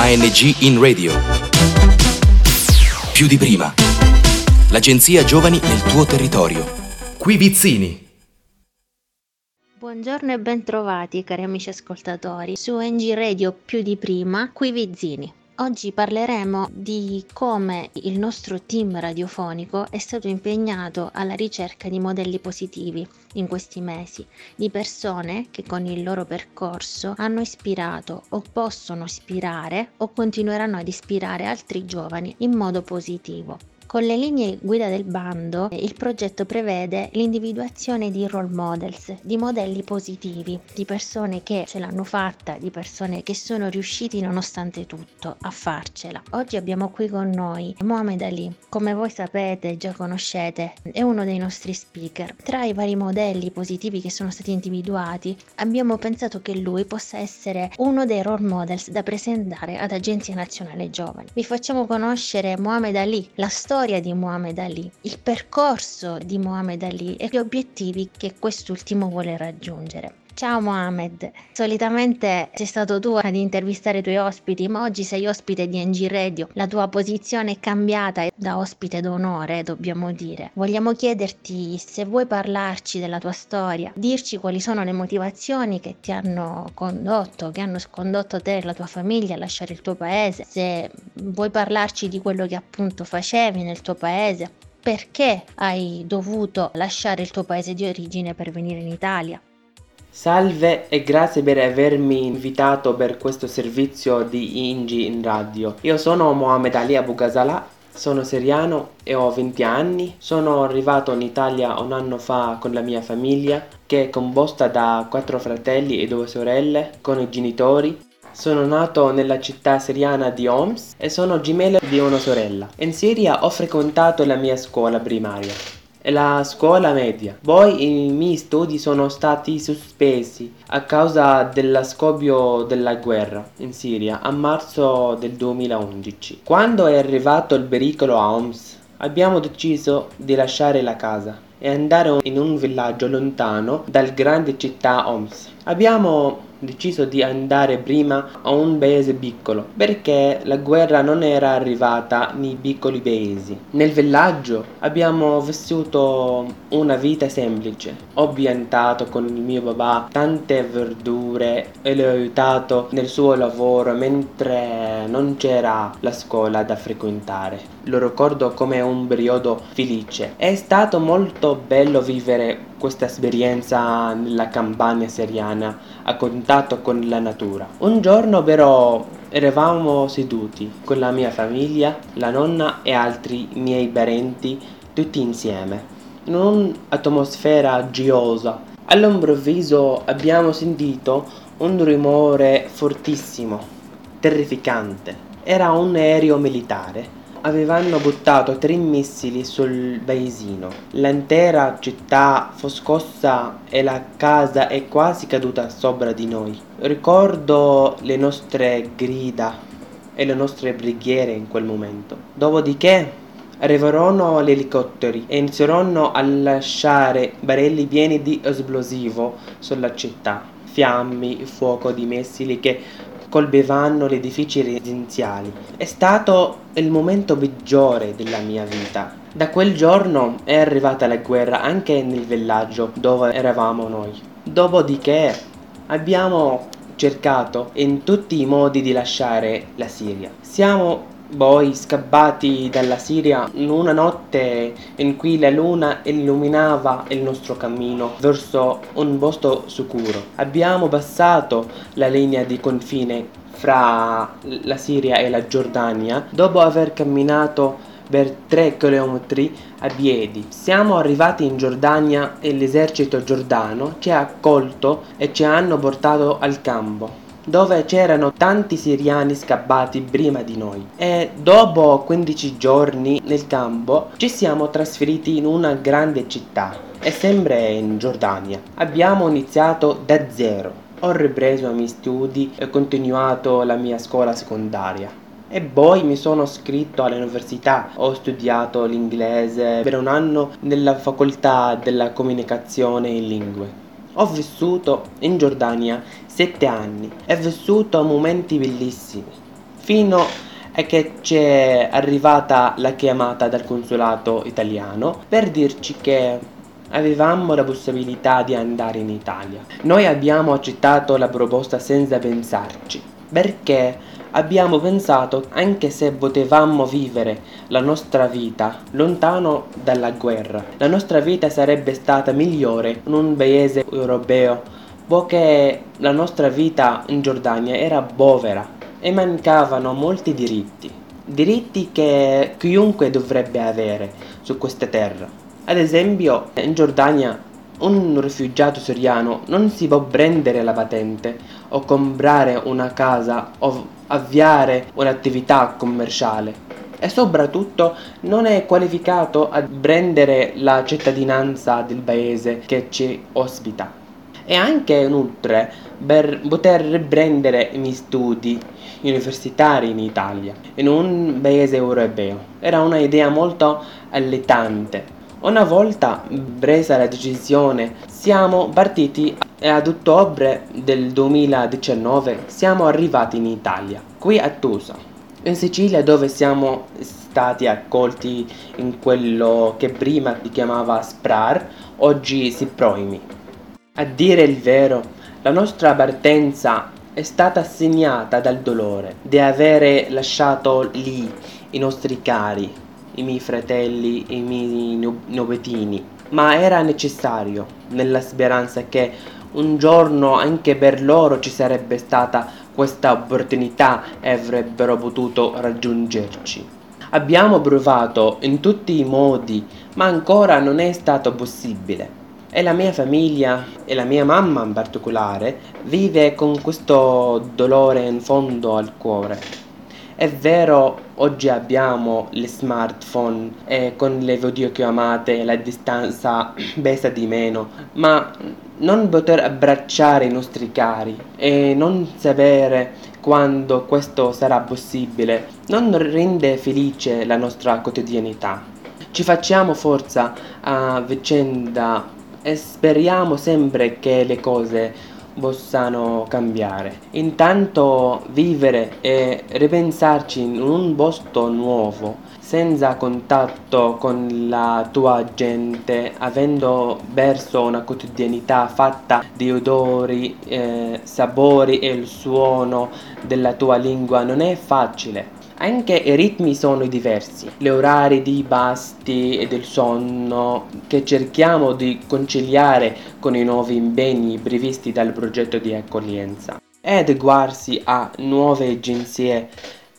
ANG in radio. Più di prima. L'agenzia Giovani nel tuo territorio. Qui Vizzini. Buongiorno e bentrovati cari amici ascoltatori su NG Radio più di prima, qui Vizzini. Oggi parleremo di come il nostro team radiofonico è stato impegnato alla ricerca di modelli positivi in questi mesi, di persone che con il loro percorso hanno ispirato o possono ispirare o continueranno ad ispirare altri giovani in modo positivo. Con le linee guida del bando il progetto prevede l'individuazione di role models, di modelli positivi, di persone che ce l'hanno fatta, di persone che sono riusciti nonostante tutto a farcela. Oggi abbiamo qui con noi Mohamed Ali, come voi sapete, già conoscete, è uno dei nostri speaker. Tra i vari modelli positivi che sono stati individuati, abbiamo pensato che lui possa essere uno dei role models da presentare ad Agenzia Nazionale Giovani. Vi facciamo conoscere Mohamed Ali, la storia storia di Muhammad Ali, il percorso di Muhammad Ali e gli obiettivi che quest'ultimo vuole raggiungere. Ciao Mohamed, solitamente sei stato tu ad intervistare i tuoi ospiti, ma oggi sei ospite di NG Radio. La tua posizione è cambiata da ospite d'onore, dobbiamo dire. Vogliamo chiederti se vuoi parlarci della tua storia, dirci quali sono le motivazioni che ti hanno condotto, che hanno condotto te e la tua famiglia a lasciare il tuo paese, se vuoi parlarci di quello che appunto facevi nel tuo paese, perché hai dovuto lasciare il tuo paese di origine per venire in Italia. Salve e grazie per avermi invitato per questo servizio di Ingi in radio. Io sono Mohamed Ali Abu Ghazala, sono seriano e ho 20 anni. Sono arrivato in Italia un anno fa con la mia famiglia, che è composta da quattro fratelli e due sorelle, con i genitori. Sono nato nella città siriana di Homs e sono gemello di una sorella. In Siria ho frequentato la mia scuola primaria la scuola media. Poi i miei studi sono stati sospesi a causa dello scoppio della guerra in Siria a marzo del 2011. Quando è arrivato il pericolo a Homs, abbiamo deciso di lasciare la casa e andare in un villaggio lontano dal grande città Homs. Abbiamo deciso di andare prima a un paese piccolo perché la guerra non era arrivata nei piccoli paesi. Nel villaggio abbiamo vissuto una vita semplice. Ho piantato con il mio papà tante verdure e l'ho aiutato nel suo lavoro mentre non c'era la scuola da frequentare. Lo ricordo come un periodo felice. È stato molto bello vivere questa esperienza nella campagna seriana a contatto con la natura. Un giorno però eravamo seduti con la mia famiglia, la nonna e altri miei parenti tutti insieme in un'atmosfera gioiosa. All'improvviso abbiamo sentito un rumore fortissimo, terrificante. Era un aereo militare avevano buttato tre missili sul paesino. L'intera città fu scossa e la casa è quasi caduta sopra di noi. Ricordo le nostre grida e le nostre preghiere in quel momento. Dopodiché arrivarono gli elicotteri e iniziarono a lasciare barelli pieni di esplosivo sulla città, fiamme, fuoco di missili che colpevano gli edifici residenziali. È stato il momento peggiore della mia vita. Da quel giorno è arrivata la guerra anche nel villaggio dove eravamo noi. Dopodiché abbiamo cercato in tutti i modi di lasciare la Siria. Siamo poi scappati dalla Siria in una notte in cui la luna illuminava il nostro cammino verso un posto sicuro. Abbiamo passato la linea di confine fra la Siria e la Giordania dopo aver camminato per 3 km a piedi. Siamo arrivati in Giordania e l'esercito giordano ci ha accolto e ci hanno portato al campo dove c'erano tanti siriani scappati prima di noi e dopo 15 giorni nel campo ci siamo trasferiti in una grande città e sempre in Giordania. Abbiamo iniziato da zero. Ho ripreso i miei studi e continuato la mia scuola secondaria. E poi mi sono iscritto all'università, ho studiato l'inglese per un anno nella facoltà della comunicazione in lingue. Ho vissuto in Giordania sette anni e vissuto momenti bellissimi, fino a che ci è arrivata la chiamata dal consolato italiano per dirci che avevamo la possibilità di andare in Italia. Noi abbiamo accettato la proposta senza pensarci, perché abbiamo pensato anche se potevamo vivere la nostra vita lontano dalla guerra, la nostra vita sarebbe stata migliore in un paese europeo, poiché la nostra vita in Giordania era povera e mancavano molti diritti, diritti che chiunque dovrebbe avere su questa terra. Ad esempio, in Giordania un rifugiato siriano non si può prendere la patente o comprare una casa o avviare un'attività commerciale e soprattutto non è qualificato a prendere la cittadinanza del paese che ci ospita. E anche inoltre per poter riprendere i miei studi universitari in Italia, in un paese europeo. Era un'idea molto alletante una volta presa la decisione, siamo partiti e ad ottobre del 2019 siamo arrivati in Italia, qui a Tusa, in Sicilia dove siamo stati accolti in quello che prima si chiamava SPRAR, oggi SIPROIMI. A dire il vero, la nostra partenza è stata segnata dal dolore di avere lasciato lì i nostri cari, i miei fratelli, i miei nobetini, ma era necessario, nella speranza che un giorno anche per loro ci sarebbe stata questa opportunità e avrebbero potuto raggiungerci. Abbiamo provato in tutti i modi, ma ancora non è stato possibile. E la mia famiglia, e la mia mamma in particolare, vive con questo dolore in fondo al cuore. È vero, oggi abbiamo gli smartphone e con le videochiamate la distanza pesa di meno, ma non poter abbracciare i nostri cari e non sapere quando questo sarà possibile non rende felice la nostra quotidianità. Ci facciamo forza a vicenda e speriamo sempre che le cose possano cambiare. Intanto vivere e ripensarci in un posto nuovo, senza contatto con la tua gente, avendo perso una quotidianità fatta di odori, eh, sapori e il suono della tua lingua, non è facile. Anche i ritmi sono diversi, gli orari dei pasti e del sonno che cerchiamo di conciliare con i nuovi impegni previsti dal progetto di accoglienza e adeguarsi a nuove agenzie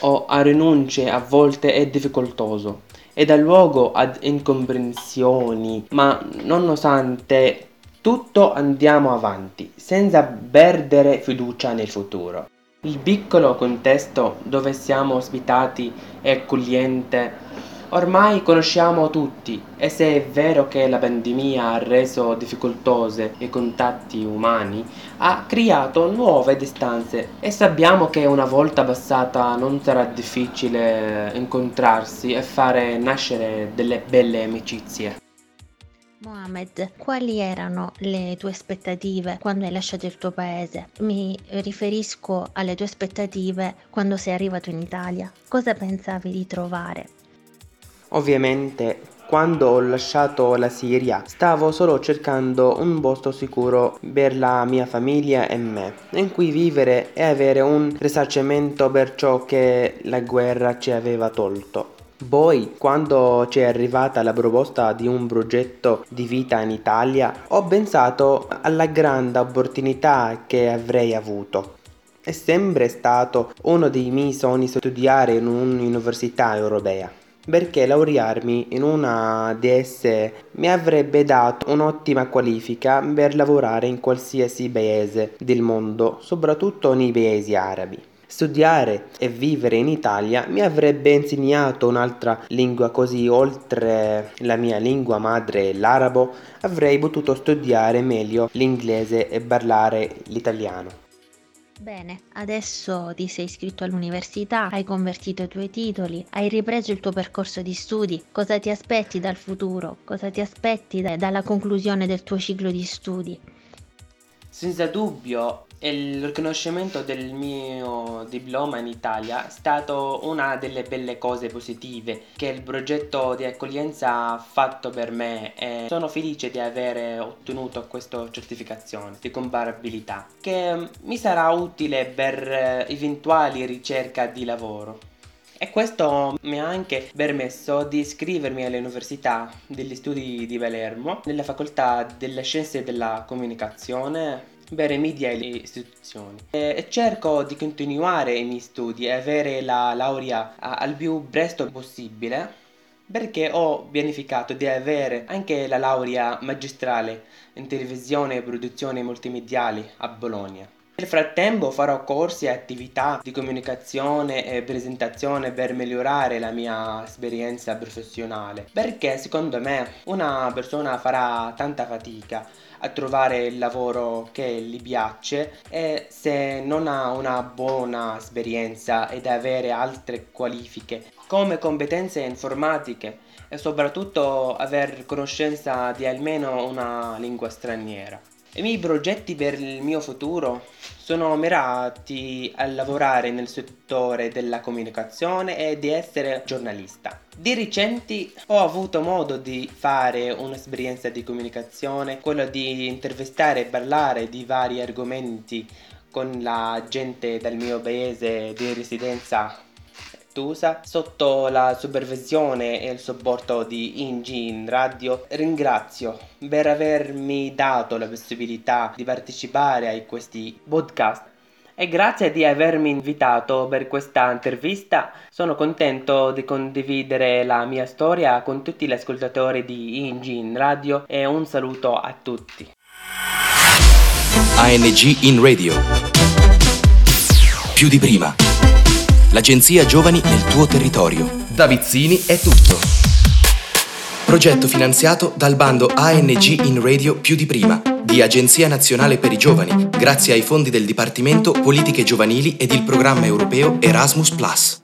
o a rinunce a volte è difficoltoso e dà luogo ad incomprensioni, ma nonostante tutto andiamo avanti senza perdere fiducia nel futuro. Il piccolo contesto dove siamo ospitati è accogliente. Ormai conosciamo tutti e se è vero che la pandemia ha reso difficoltose i contatti umani, ha creato nuove distanze e sappiamo che una volta passata non sarà difficile incontrarsi e fare nascere delle belle amicizie. Mohamed, quali erano le tue aspettative quando hai lasciato il tuo paese? Mi riferisco alle tue aspettative quando sei arrivato in Italia. Cosa pensavi di trovare? Ovviamente quando ho lasciato la Siria stavo solo cercando un posto sicuro per la mia famiglia e me, in cui vivere e avere un risarcimento per ciò che la guerra ci aveva tolto. Poi, quando ci è arrivata la proposta di un progetto di vita in Italia, ho pensato alla grande opportunità che avrei avuto. È sempre stato uno dei miei sogni studiare in un'università europea, perché laurearmi in una di esse mi avrebbe dato un'ottima qualifica per lavorare in qualsiasi paese del mondo, soprattutto nei paesi arabi. Studiare e vivere in Italia mi avrebbe insegnato un'altra lingua così oltre la mia lingua madre l'arabo avrei potuto studiare meglio l'inglese e parlare l'italiano. Bene, adesso ti sei iscritto all'università, hai convertito i tuoi titoli, hai ripreso il tuo percorso di studi. Cosa ti aspetti dal futuro? Cosa ti aspetti da- dalla conclusione del tuo ciclo di studi? Senza dubbio il riconoscimento del mio diploma in Italia è stato una delle belle cose positive che il progetto di accoglienza ha fatto per me e sono felice di aver ottenuto questa certificazione di comparabilità che mi sarà utile per eventuali ricerche di lavoro. E questo mi ha anche permesso di iscrivermi all'Università degli Studi di Palermo, nella facoltà delle Scienze della Comunicazione per i media e le istituzioni. E cerco di continuare i miei studi e avere la laurea al più presto possibile perché ho pianificato di avere anche la laurea magistrale in televisione e produzioni multimediali a Bologna. Nel frattempo farò corsi e attività di comunicazione e presentazione per migliorare la mia esperienza professionale, perché secondo me una persona farà tanta fatica a trovare il lavoro che gli piace e se non ha una buona esperienza ed avere altre qualifiche come competenze informatiche e soprattutto aver conoscenza di almeno una lingua straniera. I miei progetti per il mio futuro sono mirati a lavorare nel settore della comunicazione e di essere giornalista. Di recente ho avuto modo di fare un'esperienza di comunicazione, quello di intervistare e parlare di vari argomenti con la gente del mio paese di residenza Tusa sotto la supervisione e il supporto di Ingi Radio. Ringrazio per avermi dato la possibilità di partecipare a questi podcast e grazie di avermi invitato per questa intervista. Sono contento di condividere la mia storia con tutti gli ascoltatori di Ingin Radio e un saluto a tutti. ANG in Radio. Più di prima. L'agenzia Giovani nel tuo territorio. Da Vizzini è tutto. Progetto finanziato dal bando ANG in Radio più di prima di Agenzia Nazionale per i Giovani, grazie ai fondi del Dipartimento Politiche Giovanili ed il programma europeo Erasmus ⁇